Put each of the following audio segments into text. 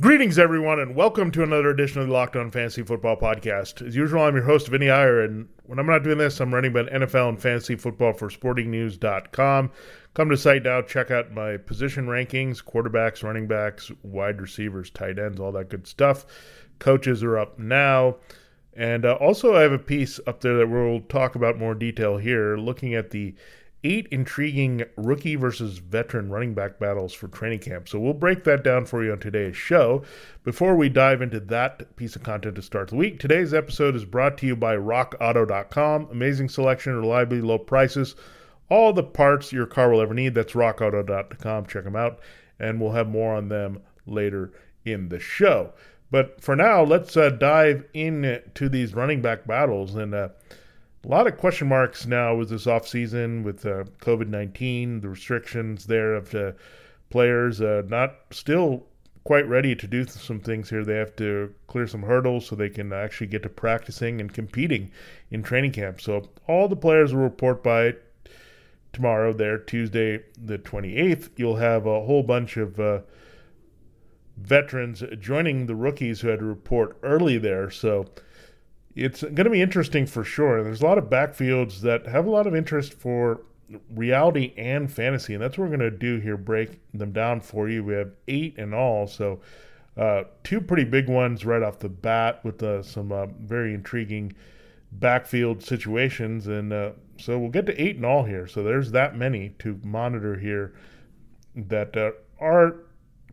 Greetings, everyone, and welcome to another edition of the Locked On Fantasy Football Podcast. As usual, I'm your host, Vinny Iyer, and when I'm not doing this, I'm running about NFL and fantasy football for sportingnews.com. Come to site now, check out my position rankings quarterbacks, running backs, wide receivers, tight ends, all that good stuff. Coaches are up now. And uh, also, I have a piece up there that we'll talk about more detail here, looking at the eight intriguing rookie versus veteran running back battles for training camp. So we'll break that down for you on today's show. Before we dive into that piece of content to start the week, today's episode is brought to you by rockauto.com. Amazing selection, reliably low prices, all the parts your car will ever need. That's rockauto.com. Check them out, and we'll have more on them later in the show. But for now, let's uh, dive into these running back battles and uh, a lot of question marks now with this offseason with uh, COVID 19, the restrictions there of the players uh, not still quite ready to do some things here. They have to clear some hurdles so they can actually get to practicing and competing in training camp. So all the players will report by tomorrow, there, Tuesday, the 28th. You'll have a whole bunch of uh, veterans joining the rookies who had to report early there. So it's going to be interesting for sure. There's a lot of backfields that have a lot of interest for reality and fantasy, and that's what we're going to do here. Break them down for you. We have eight in all, so uh, two pretty big ones right off the bat with uh, some uh, very intriguing backfield situations, and uh, so we'll get to eight in all here. So there's that many to monitor here that uh, are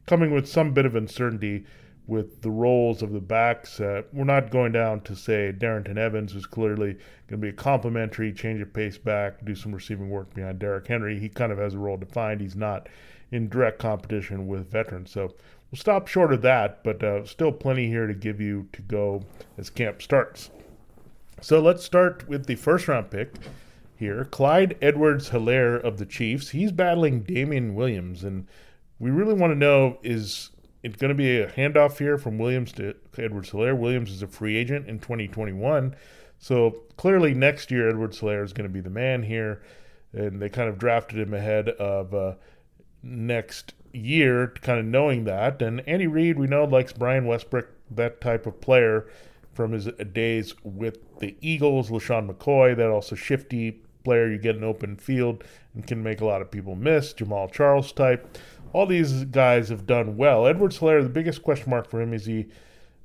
coming with some bit of uncertainty with the roles of the backs. Uh, we're not going down to say Darrynton Evans is clearly going to be a complementary change of pace back, do some receiving work behind Derrick Henry. He kind of has a role defined. He's not in direct competition with veterans. So we'll stop short of that, but uh, still plenty here to give you to go as camp starts. So let's start with the first round pick here Clyde Edwards Helaire of the Chiefs. He's battling Damien Williams, and we really want to know is it's going to be a handoff here from Williams to Edwards Helaire. Williams is a free agent in 2021. So clearly next year, Edwards Helaire is going to be the man here. And they kind of drafted him ahead of uh, next year, kind of knowing that. And Andy Reid, we know, likes Brian Westbrook, that type of player from his days with the Eagles. LeSean McCoy, that also shifty player. You get an open field and can make a lot of people miss. Jamaal Charles type all these guys have done well. Edwards Helaire, the biggest question mark for him is he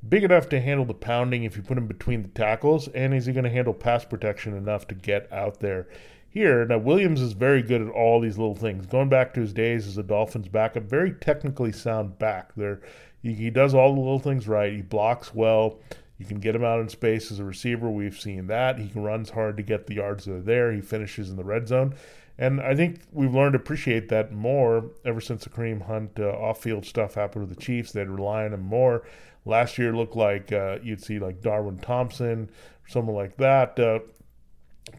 big enough to handle the pounding if you put him between the tackles, and is he going to handle pass protection enough to get out there here? Now, Williams is very good at all these little things. Going back to his days as a Dolphins backup, very technically sound back. There, he, he does all the little things right. He blocks well. You can get him out in space as a receiver. We've seen that. He runs hard to get the yards that are there. He finishes in the red zone. And I think we've learned to appreciate that more ever since the Kareem Hunt uh, off-field stuff happened with the Chiefs. They'd rely on him more. Last year looked like uh, you'd see like Darwin Thompson or someone like that uh,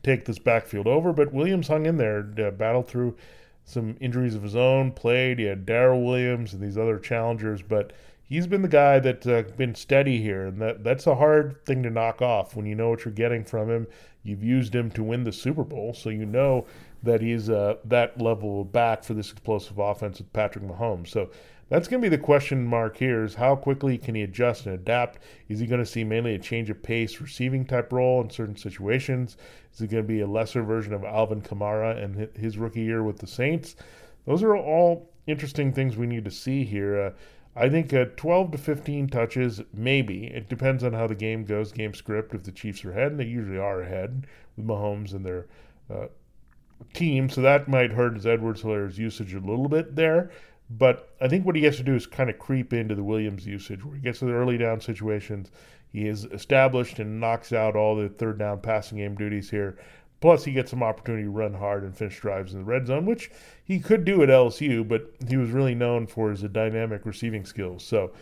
take this backfield over, but Williams hung in there, uh, battled through some injuries of his own, played. He had Darrel Williams and these other challengers, but he's been the guy that's uh, been steady here, and that that's a hard thing to knock off when you know what you're getting from him. You've used him to win the Super Bowl, so you know that he's uh, that level back for this explosive offense with Patrick Mahomes. So that's going to be the question mark here: is how quickly can he adjust and adapt? Is he going to see mainly a change of pace, receiving type role in certain situations? Is it going to be a lesser version of Alvin Kamara and his rookie year with the Saints? Those are all interesting things we need to see here. Uh, I think uh, 12 to 15 touches, maybe. It depends on how the game goes, game script. If the Chiefs are ahead, and they usually are ahead with Mahomes and their uh, team, so that might hurt Edwards Helaire's usage a little bit there. But I think what he has to do is kind of creep into the Williams usage, where he gets to the early down situations. He is established and knocks out all the third down passing game duties here. Plus, he gets some opportunity to run hard and finish drives in the red zone, which he could do at LSU, but he was really known for his dynamic receiving skills. So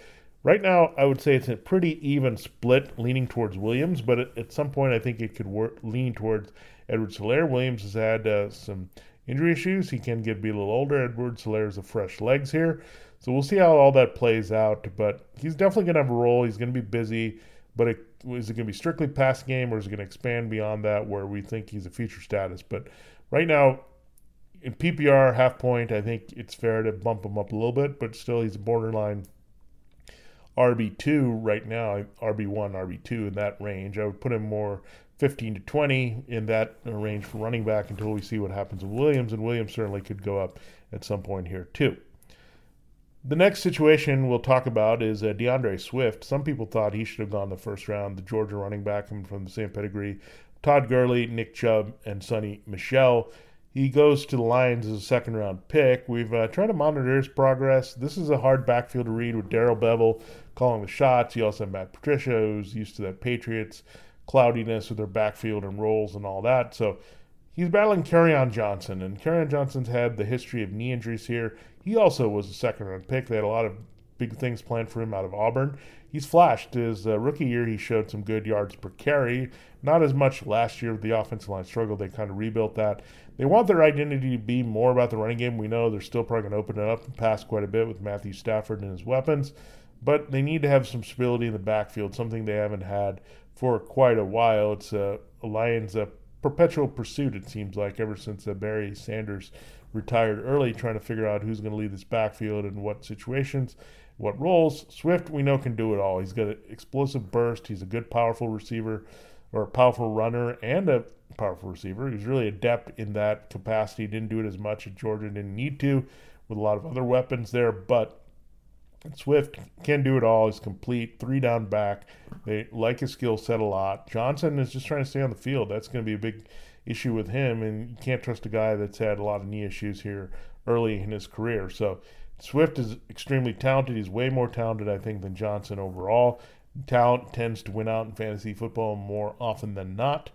Right now, I would say it's a pretty even split, leaning towards Williams, but at, at some point, I think it could lean towards Edwards Helaire. Williams has had uh, some injury issues. He can get be a little older. Edwards Helaire is a fresh legs here. So we'll see how all that plays out. But he's definitely going to have a role. He's going to be busy. But it, is it going to be strictly pass game or is it going to expand beyond that where we think he's a feature status? But right now, in PPR half point, I think it's fair to bump him up a little bit, but still he's a borderline RB2 right now, RB1, RB2 in that range. I would put him more 15 to 20 in that range for running back until we see what happens with Williams, and Williams certainly could go up at some point here too. The next situation we'll talk about is uh, D'Andre Swift. Some people thought he should have gone the first round, the Georgia running back from the same pedigree. Todd Gurley, Nick Chubb, and Sony Michel. He goes to the Lions as a second round pick. We've uh, tried to monitor his progress. This is a hard backfield to read with Darrell Bevell calling the shots. You also have Matt Patricia, who's used to that Patriots cloudiness with their backfield and roles and all that. So he's battling Kerryon Johnson, and Kerryon Johnson's had the history of knee injuries here. He also was a second round pick. They had a lot of big things planned for him out of Auburn. He's flashed. His uh, rookie year, he showed some good yards per carry. Not as much last year with the offensive line struggle. They kind of rebuilt that. They want their identity to be more about the running game. We know they're still probably going to open it up and pass quite a bit with Matthew Stafford and his weapons, but they need to have some stability in the backfield, something they haven't had for quite a while. It's a, a Lions a perpetual pursuit, it seems like, ever since uh, Barry Sanders retired early, trying to figure out who's going to lead this backfield and what situations what roles. Swift, we know, can do it all. He's got an explosive burst. He's a good, powerful receiver or a powerful runner and a powerful receiver. He's really adept in that capacity. Didn't do it as much at Georgia, didn't need to with a lot of other weapons there, but Swift can do it all. He's complete, three down back. They like his skill set a lot. Johnson is just trying to stay on the field. That's going to be a big issue with him, and you can't trust a guy that's had a lot of knee issues here early in his career. So Swift is extremely talented. He's way more talented, I think, than Johnson overall. Talent tends to win out in fantasy football more often than not.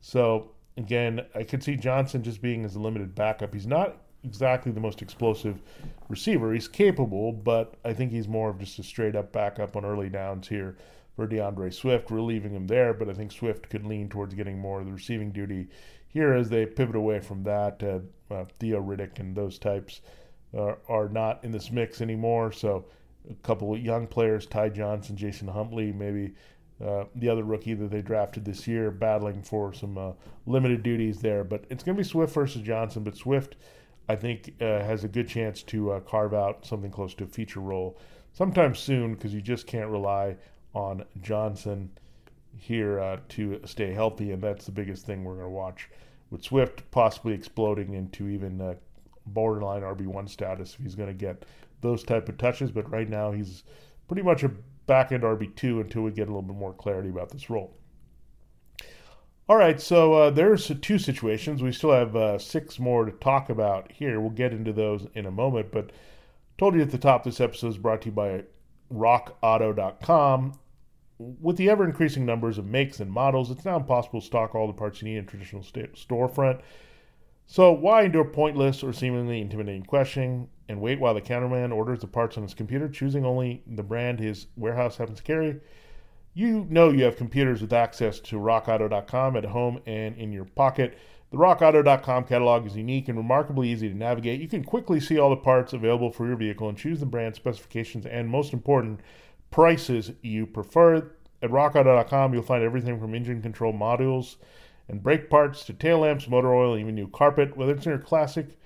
So, again, I could see Johnson just being as a limited backup. He's not exactly the most explosive receiver. He's capable, but I think he's more of just a straight up backup on early downs here for D'Andre Swift. We're leaving him there, but I think Swift could lean towards getting more of the receiving duty here as they pivot away from that. Uh, uh, Theo Riddick and those types are, are not in this mix anymore. So a couple of young players, Ty Johnson, Jason Huntley, maybe uh, the other rookie that they drafted this year, battling for some uh, limited duties there. But it's going to be Swift versus Johnson. But Swift, I think, uh, has a good chance to uh, carve out something close to a feature role sometime soon because you just can't rely on Johnson here uh, to stay healthy. And that's the biggest thing we're going to watch with Swift possibly exploding into even uh, borderline RB1 status if he's going to get those type of touches. But right now, he's pretty much a back end RB2 until we get a little bit more clarity about this role. All right, so uh, there's two situations. We still have uh, six more to talk about here. We'll get into those in a moment. But told you at the top, this episode is brought to you by RockAuto.com. With the ever increasing numbers of makes and models, it's now impossible to stock all the parts you need in a traditional st- storefront. So why endure pointless or seemingly intimidating questioning and wait while the counterman orders the parts on his computer, choosing only the brand his warehouse happens to carry? You know you have computers with access to rockauto.com at home and in your pocket. The rockauto.com catalog is unique and remarkably easy to navigate. You can quickly see all the parts available for your vehicle and choose the brand specifications and most important prices you prefer. At rockauto.com you'll find everything from engine control modules and brake parts to tail lamps, motor oil, even new carpet. Whether it's in your classic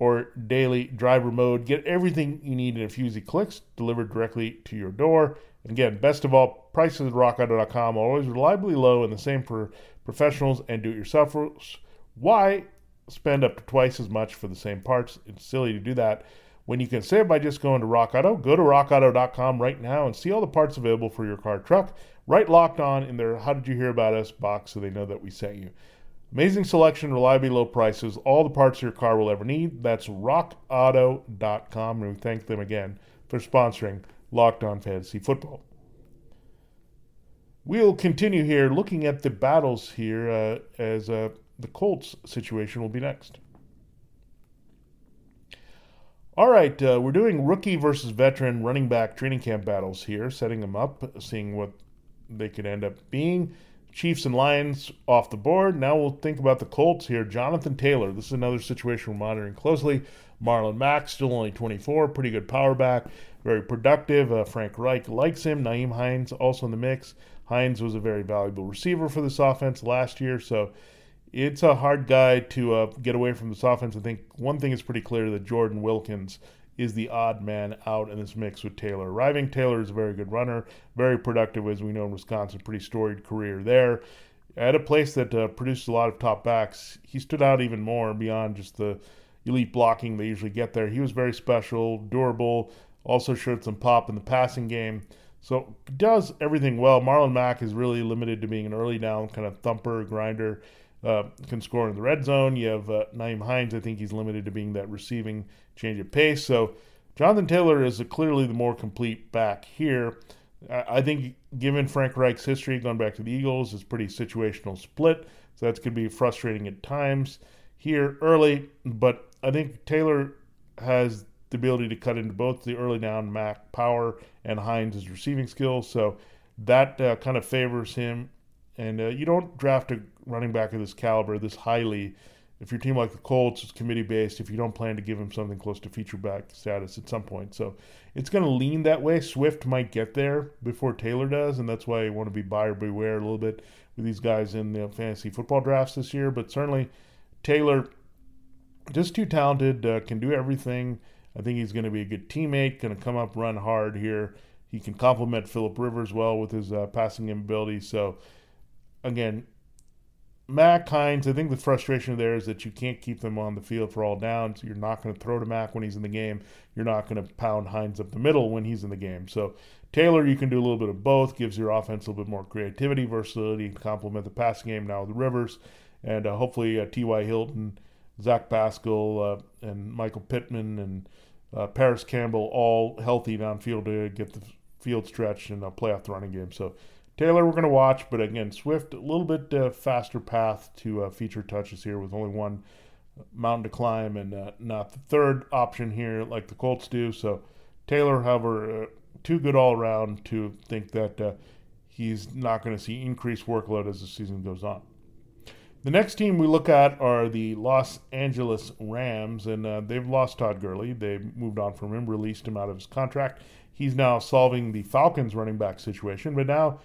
or daily driver mode, get everything you need in a few easy clicks delivered directly to your door. And again, best of all, prices at rockauto.com are always reliably low and the same for professionals and do-it-yourselfers. Why spend up to twice as much for the same parts? It's silly to do that when you can save by just going to Rock Auto. Go to rockauto.com right now and see all the parts available for your car truck. Right locked on in their How Did You Hear About Us box so they know that we sent you. Amazing selection, reliably low prices, all the parts your car will ever need. That's rockauto.com. And we thank them again for sponsoring Locked On Fantasy Football. We'll continue here looking at the battles here uh, as uh, the Colts situation will be next. All right, uh, we're doing rookie versus veteran running back training camp battles here, setting them up, seeing what they could end up being. Chiefs and Lions off the board. Now we'll think about the Colts here. Jonathan Taylor. This is another situation we're monitoring closely. Marlon Mack, still only 24, pretty good power back, very productive. Uh, Frank Reich likes him. Nyheim Hines also in the mix. Hines was a very valuable receiver for this offense last year, so it's a hard guy to uh, get away from this offense. I think one thing is pretty clear that Jordan Wilkins is the odd man out in this mix with Taylor. Arriving Taylor is a very good runner, very productive, as we know in Wisconsin, pretty storied career there. At a place that uh, produced a lot of top backs, he stood out even more beyond just the elite blocking they usually get there. He was very special, durable, also showed some pop in the passing game. So does everything well. Marlon Mack is really limited to being an early down kind of thumper, grinder, uh, can score in the red zone. You have uh, Nyheim Hines. I think he's limited to being that receiving change of pace. So Jonathan Taylor is clearly the more complete back here. I think, given Frank Reich's history, going back to the Eagles, it's pretty situational split. So that's going to be frustrating at times here early. But I think Taylor has the ability to cut into both the early down Mack power and Hines' receiving skills. So that uh, kind of favors him. And uh, you don't draft a running back of this caliber this highly if your team like the Colts is committee based, if you don't plan to give him something close to feature back status at some point. So it's going to lean that way. Swift might get there before Taylor does, and that's why I want to be buyer beware a little bit with these guys in the fantasy football drafts this year. But certainly Taylor, just too talented, uh, can do everything. I think he's going to be a good teammate, going to come up, run hard here. He can complement Philip Rivers well with his uh, passing ability. So, again, Mack Hines, I think the frustration there is that you can't keep them on the field for all downs. You're not going to throw to Mack when he's in the game. You're not going to pound Hines up the middle when he's in the game. So Taylor, you can do a little bit of both. Gives your offense a little bit more creativity, versatility, to complement the passing game now with Rivers, and uh, hopefully uh, T.Y. Hilton, Zach Pascal, uh, and Michael Pittman and uh, Parris Campbell all healthy downfield to get the field stretched and uh, play off the running game. So Taylor, we're going to watch, but again, Swift, a little bit uh, faster path to uh, feature touches here with only one mountain to climb and uh, not the third option here like the Colts do. So Taylor, however, uh, too good all around to think that uh, he's not going to see increased workload as the season goes on. The next team we look at are the Los Angeles Rams, and uh, they've lost Todd Gurley. They moved on from him, released him out of his contract. He's now solving the Falcons running back situation, but now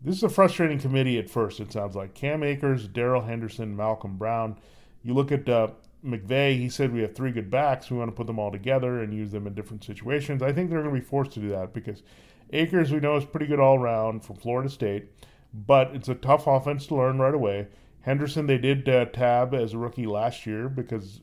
this is a frustrating committee at first, it sounds like. Cam Akers, Darrell Henderson, Malcolm Brown. You look at uh, McVay, he said we have three good backs. We want to put them all together and use them in different situations. I think they're going to be forced to do that because Akers, we know, is pretty good all around from Florida State, but it's a tough offense to learn right away. Henderson, they did uh, tab as a rookie last year because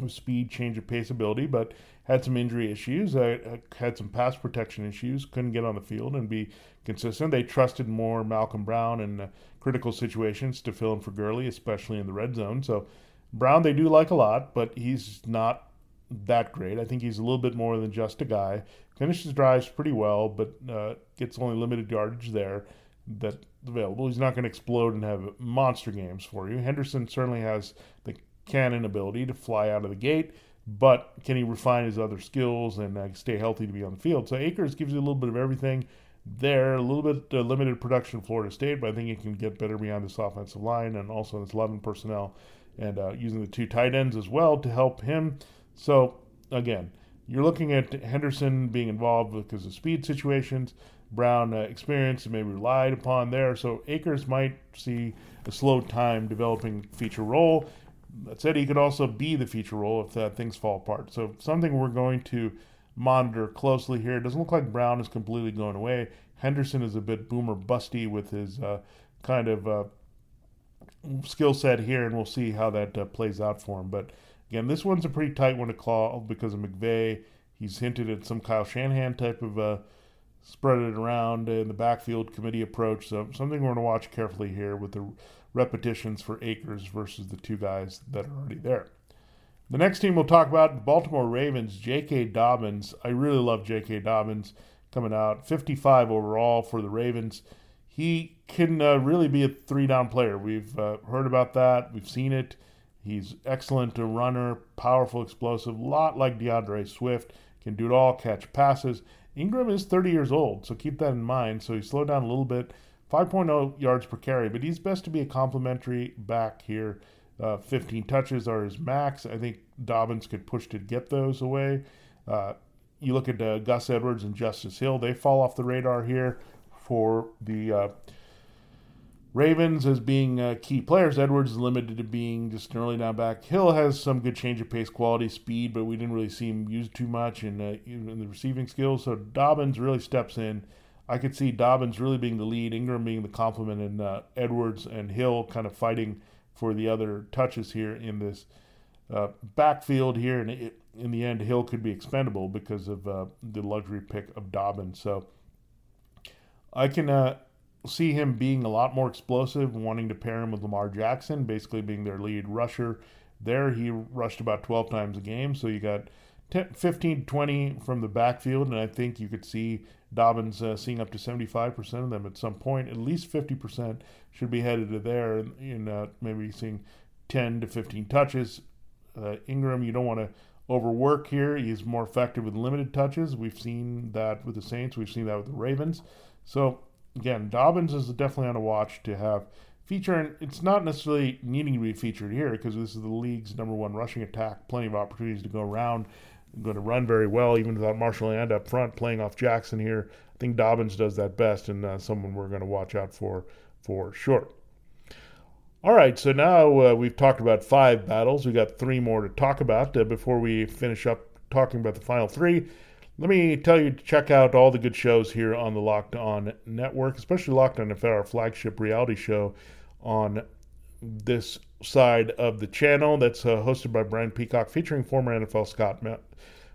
of speed, change of pace ability, but had some injury issues, uh, had some pass protection issues, couldn't get on the field and be consistent. They trusted more Malcolm Brown in uh, critical situations to fill in for Gurley, especially in the red zone. So Brown they do like a lot, but he's not that great. I think he's a little bit more than just a guy. Finishes drives pretty well, but uh, gets only limited yardage there that's available. He's not going to explode and have monster games for you. Henderson certainly has the cannon ability to fly out of the gate, but can he refine his other skills and uh, stay healthy to be on the field? So Akers gives you a little bit of everything there. A little bit uh, limited production Florida State, but I think he can get better beyond this offensive line and also this 11 personnel and uh, using the two tight ends as well to help him. So, again, you're looking at Henderson being involved because of speed situations, Brown uh, experience and maybe relied upon there. So, Akers might see a slow time developing feature role. That said, he could also be the feature role if uh, things fall apart. So, something we're going to monitor closely here. It doesn't look like Brown is completely going away. Henderson is a bit boomer busty with his uh, kind of uh, skill set here, and we'll see how that uh, plays out for him. But again, this one's a pretty tight one to call because of McVay. He's hinted at some Kyle Shanahan type of uh, spread it around in the backfield committee approach. So something we're going to watch carefully here with the repetitions for Akers versus the two guys that are already there. The next team we'll talk about, the Baltimore Ravens, J.K. Dobbins. I really love J.K. Dobbins coming out, 55 overall for the Ravens. He can uh, really be a three down player. We've uh, heard about that, we've seen it. He's excellent a runner, powerful, explosive, lot like D'Andre Swift. Can do it all, catch passes. Ingram is 30 years old, so keep that in mind. So he slowed down a little bit, 5.0 yards per carry, but he's best to be a complimentary back here. Uh, 15 touches are his max. I think Dobbins could push to get those away. Uh, you look at uh, Gus Edwards and Justice Hill, they fall off the radar here for the uh, Ravens as being uh, key players. Edwards is limited to being just an early down back. Hill has some good change of pace, quality, speed, but we didn't really see him used too much in, uh, in the receiving skills. So Dobbins really steps in. I could see Dobbins really being the lead, Ingram being the complement, and uh, Edwards and Hill kind of fighting for the other touches here in this uh, backfield here. And it, in the end, Hill could be expendable because of uh, the luxury pick of Dobbins. So I can uh, see him being a lot more explosive, wanting to pair him with Lamar Jackson, basically being their lead rusher. There, he rushed about 12 times a game, so you got 10, 15 20 from the backfield, and I think you could see Dobbins uh, seeing up to 75% of them at some point. At least 50% should be headed to there, and uh, maybe seeing 10 to 15 touches. Uh, Ingram, you don't want to overwork here. He's more effective with limited touches. We've seen that with the Saints, we've seen that with the Ravens. So again, Dobbins is definitely on a watch to have feature, and it's not necessarily needing to be featured here because this is the league's number one rushing attack. Plenty of opportunities to go around. Going to run very well, even without Marshall Yanda up front playing off Jackson here. I think Dobbins does that best, and uh, someone we're going to watch out for for sure. All right, so now uh, we've talked about five battles. We've got three more to talk about uh, before we finish up talking about the final three let me tell you to check out all the good shows here on the Locked On Network, especially Locked On NFL, our flagship reality show on this side of the channel that's uh, hosted by Brian Peacock, featuring former NFL Scott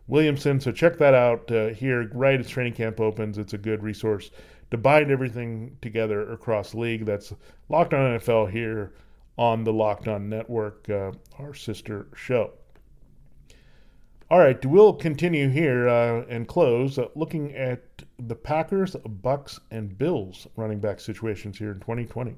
Williamson. So check that out uh, here right as training camp opens. It's a good resource to bind everything together across league. That's Locked On NFL here on the Locked On Network, uh, our sister show. All right, we'll continue here uh, and close uh, looking at the Packers, Bucks, and Bills running back situations here in 2020.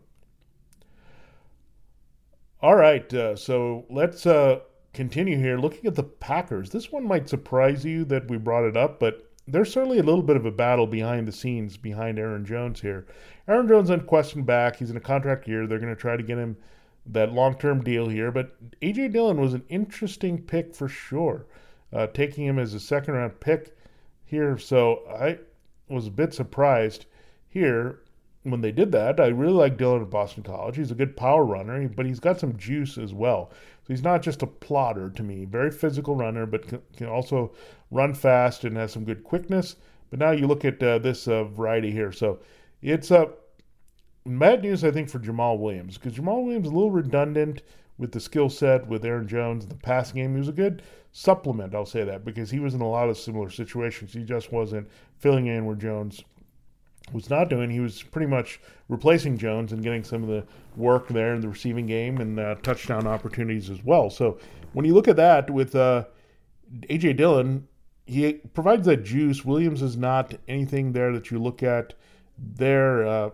All right, uh, so let's uh, continue here looking at the Packers. This one might surprise you that we brought it up, but there's certainly a little bit of a battle behind the scenes behind Aaron Jones here. Aaron Jones unquestioned back. He's in a contract year. They're going to try to get him that long-term deal here, but AJ Dillon was an interesting pick for sure uh, taking him as a second round pick here. So I was a bit surprised here when they did that. I really like Dillon at Boston College. He's a good power runner, but he's got some juice as well. So he's not just a plotter to me. Very physical runner, but can also run fast and has some good quickness. But now you look at uh, this uh, variety here. So it's a uh, bad news, I think, for Jamaal Williams because Jamaal Williams is a little redundant with the skill set with Aaron Jones the passing game. He was a good supplement, I'll say that, because he was in a lot of similar situations. He just wasn't filling in where Jones was not doing. He was pretty much replacing Jones and getting some of the work there in the receiving game and uh, touchdown opportunities as well. So when you look at that with uh, A.J. Dillon, he provides that juice. Williams is not anything there that you look at there uh,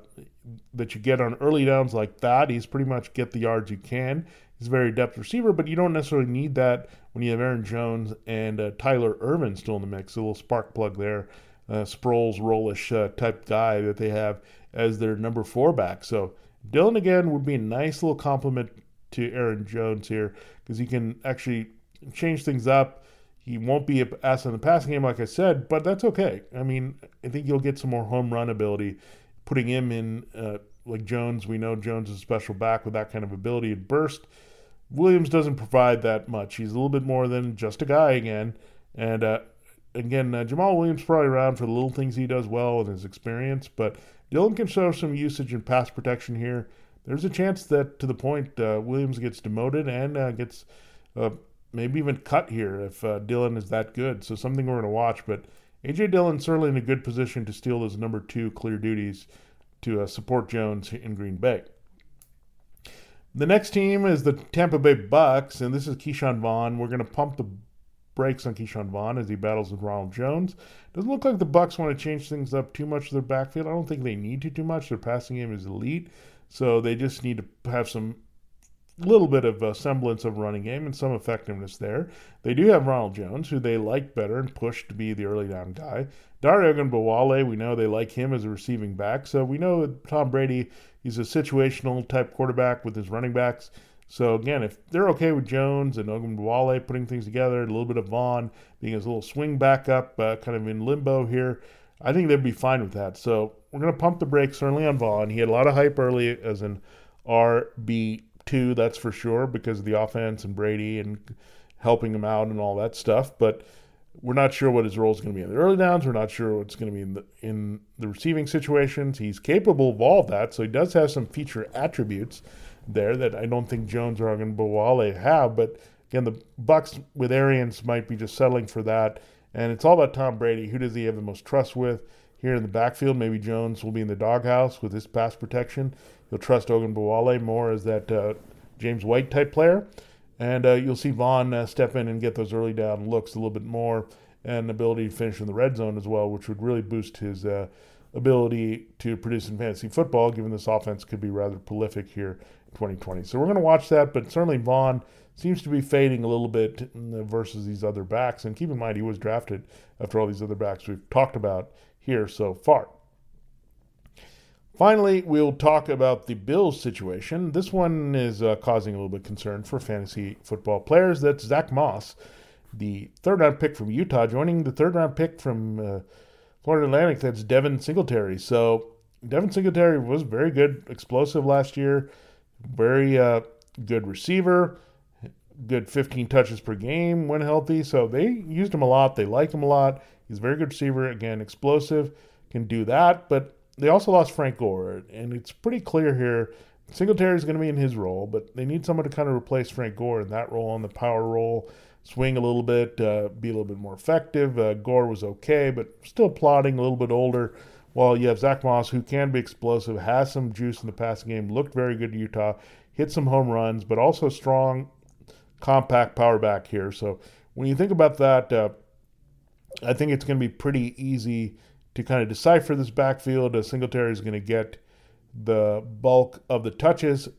that you get on early downs like that. He's pretty much get the yards you can. He's a very depth receiver, but you don't necessarily need that when you have Aaron Jones and uh, Tyler Ervin still in the mix. A little spark plug there, uh, Sproles, Rollish uh, type guy that they have as their number four back. So Dillon again would be a nice little compliment to Aaron Jones here because he can actually change things up. He won't be asked in the passing game, like I said, but that's okay. I mean, I think you'll get some more home run ability putting him in uh, like Jones. We know Jones is a special back with that kind of ability and burst. Williams doesn't provide that much. He's a little bit more than just a guy again. And uh, again, uh, Jamaal Williams probably around for the little things he does well and his experience, but Dillon can show some usage in pass protection here. There's a chance that to the point uh, Williams gets demoted and uh, gets uh, maybe even cut here if uh, Dillon is that good. So something we're going to watch. But AJ Dillon certainly in a good position to steal those number two clear duties to uh, support Jones in Green Bay. The next team is the Tampa Bay Bucks, and this is Ke'Shawn Vaughn. We're going to pump the brakes on Ke'Shawn Vaughn as he battles with Ronald Jones. Doesn't look like the Bucks want to change things up too much to their backfield. I don't think they need to too much. Their passing game is elite, so they just need to have some little bit of a semblance of running game and some effectiveness there. They do have Ronald Jones, who they like better and push to be the early down guy. Dare Ogunbowale, we know they like him as a receiving back. So we know Tom Brady, he's a situational type quarterback with his running backs. So again, if they're okay with Jones and Ogunbowale putting things together, a little bit of Vaughn being his little swing backup, uh, kind of in limbo here, I think they'd be fine with that. So we're going to pump the brakes certainly on Vaughn. He had a lot of hype early as an RB2, that's for sure, because of the offense and Brady and helping him out and all that stuff. But we're not sure what his role is going to be in the early downs. We're not sure what's going to be in the, in the receiving situations. He's capable of all of that, so he does have some feature attributes there that I don't think Jones or Ogunbowale have. But again, the Bucks with Arians might be just settling for that. And it's all about Tom Brady. Who does he have the most trust with? Here in the backfield, maybe Jones will be in the doghouse with his pass protection. You'll trust Ogunbowale more as that uh, James White type player. And uh, you'll see Vaughn uh, step in and get those early down looks a little bit more and ability to finish in the red zone as well, which would really boost his uh, ability to produce in fantasy football, given this offense could be rather prolific here in 2020. So we're going to watch that, but certainly Vaughn seems to be fading a little bit versus these other backs. And keep in mind, he was drafted after all these other backs we've talked about here so far. Finally, we'll talk about the Bills situation. This one is uh, causing a little bit of concern for fantasy football players. That's Zach Moss, the third round pick from Utah, joining the third round pick from uh, Florida Atlantic. That's Devin Singletary. So Devin Singletary was very good, explosive last year, very uh, good receiver, good 15 touches per game when healthy. So they used him a lot. They like him a lot. He's a very good receiver. Again, explosive, can do that. But they also lost Frank Gore, and it's pretty clear here. Singletary is going to be in his role, but they need someone to kind of replace Frank Gore in that role, on the power role, swing a little bit, uh, be a little bit more effective. Uh, Gore was okay, but still plodding, a little bit older. While you have Zach Moss, who can be explosive, has some juice in the passing game, looked very good to Utah, hit some home runs, but also strong, compact power back here. So when you think about that, uh, I think it's going to be pretty easy to kind of decipher this backfield. Uh, Singletary is going to get the bulk of the touches.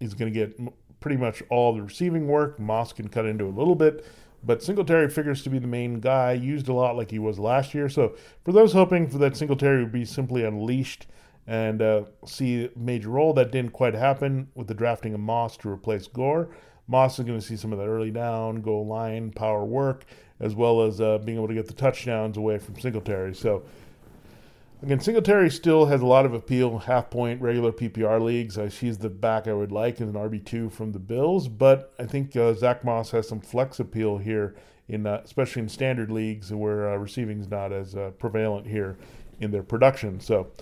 He's going to get pretty much all the receiving work. Moss can cut into a little bit, but Singletary figures to be the main guy, used a lot like he was last year. So for those hoping for that Singletary would be simply unleashed and uh, see major role, that didn't quite happen with the drafting of Moss to replace Gore. Moss is going to see some of that early down, goal line, power work, as well as uh, being able to get the touchdowns away from Singletary. So Again, Singletary still has a lot of appeal, half point, regular PPR leagues. Uh, she's the back I would like as an RB2 from the Bills, but I think uh, Zach Moss has some flex appeal here, in uh, especially in standard leagues where uh, receiving is not as uh, prevalent here in their production. So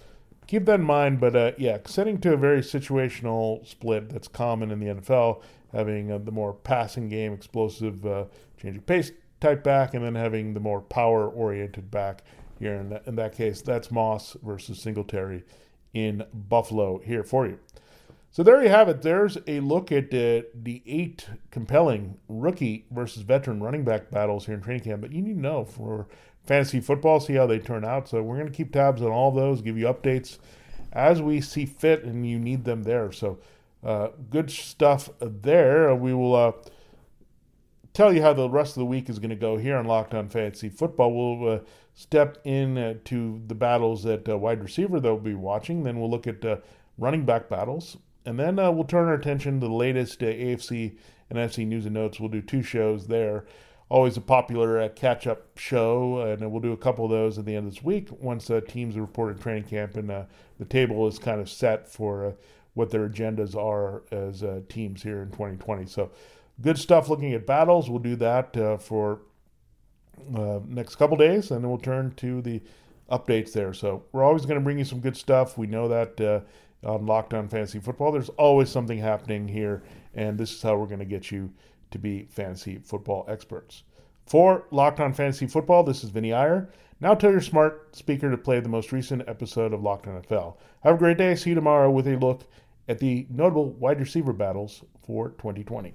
keep that in mind. But uh, yeah, setting to a very situational split that's common in the NFL, having the more passing game, explosive, changing pace type back, and then having the more power oriented back here. In that, in that case, that's Moss versus Singletary in Buffalo here for you. So there you have it. There's a look at uh, the eight compelling rookie versus veteran running back battles here in training camp that you need to know for fantasy football, see how they turn out. So we're going to keep tabs on all those, give you updates as we see fit, and you need them there. So uh, good stuff there. We will uh, tell you how the rest of the week is going to go here on Locked On Fantasy Football. We'll uh, step in uh, to the battles at uh, wide receiver that we'll be watching. Then we'll look at uh, running back battles. And then uh, we'll turn our attention to the latest uh, AFC and NFC news and notes. We'll do two shows there. Always a popular catch up show, and we'll do a couple of those at the end of this week once teams are reported training camp and the table is kind of set for what their agendas are as teams here in 2020. So, good stuff looking at battles. We'll do that for uh, next couple days, and then we'll turn to the updates there. So we're always going to bring you some good stuff. We know that uh, on Locked On Fantasy Football, there's always something happening here, and this is how we're going to get you to be fantasy football experts. For Locked On Fantasy Football, this is Vinny Iyer. Now tell your smart speaker to play the most recent episode of Locked On NFL. Have a great day. See you tomorrow with a look at the notable wide receiver battles for 2020.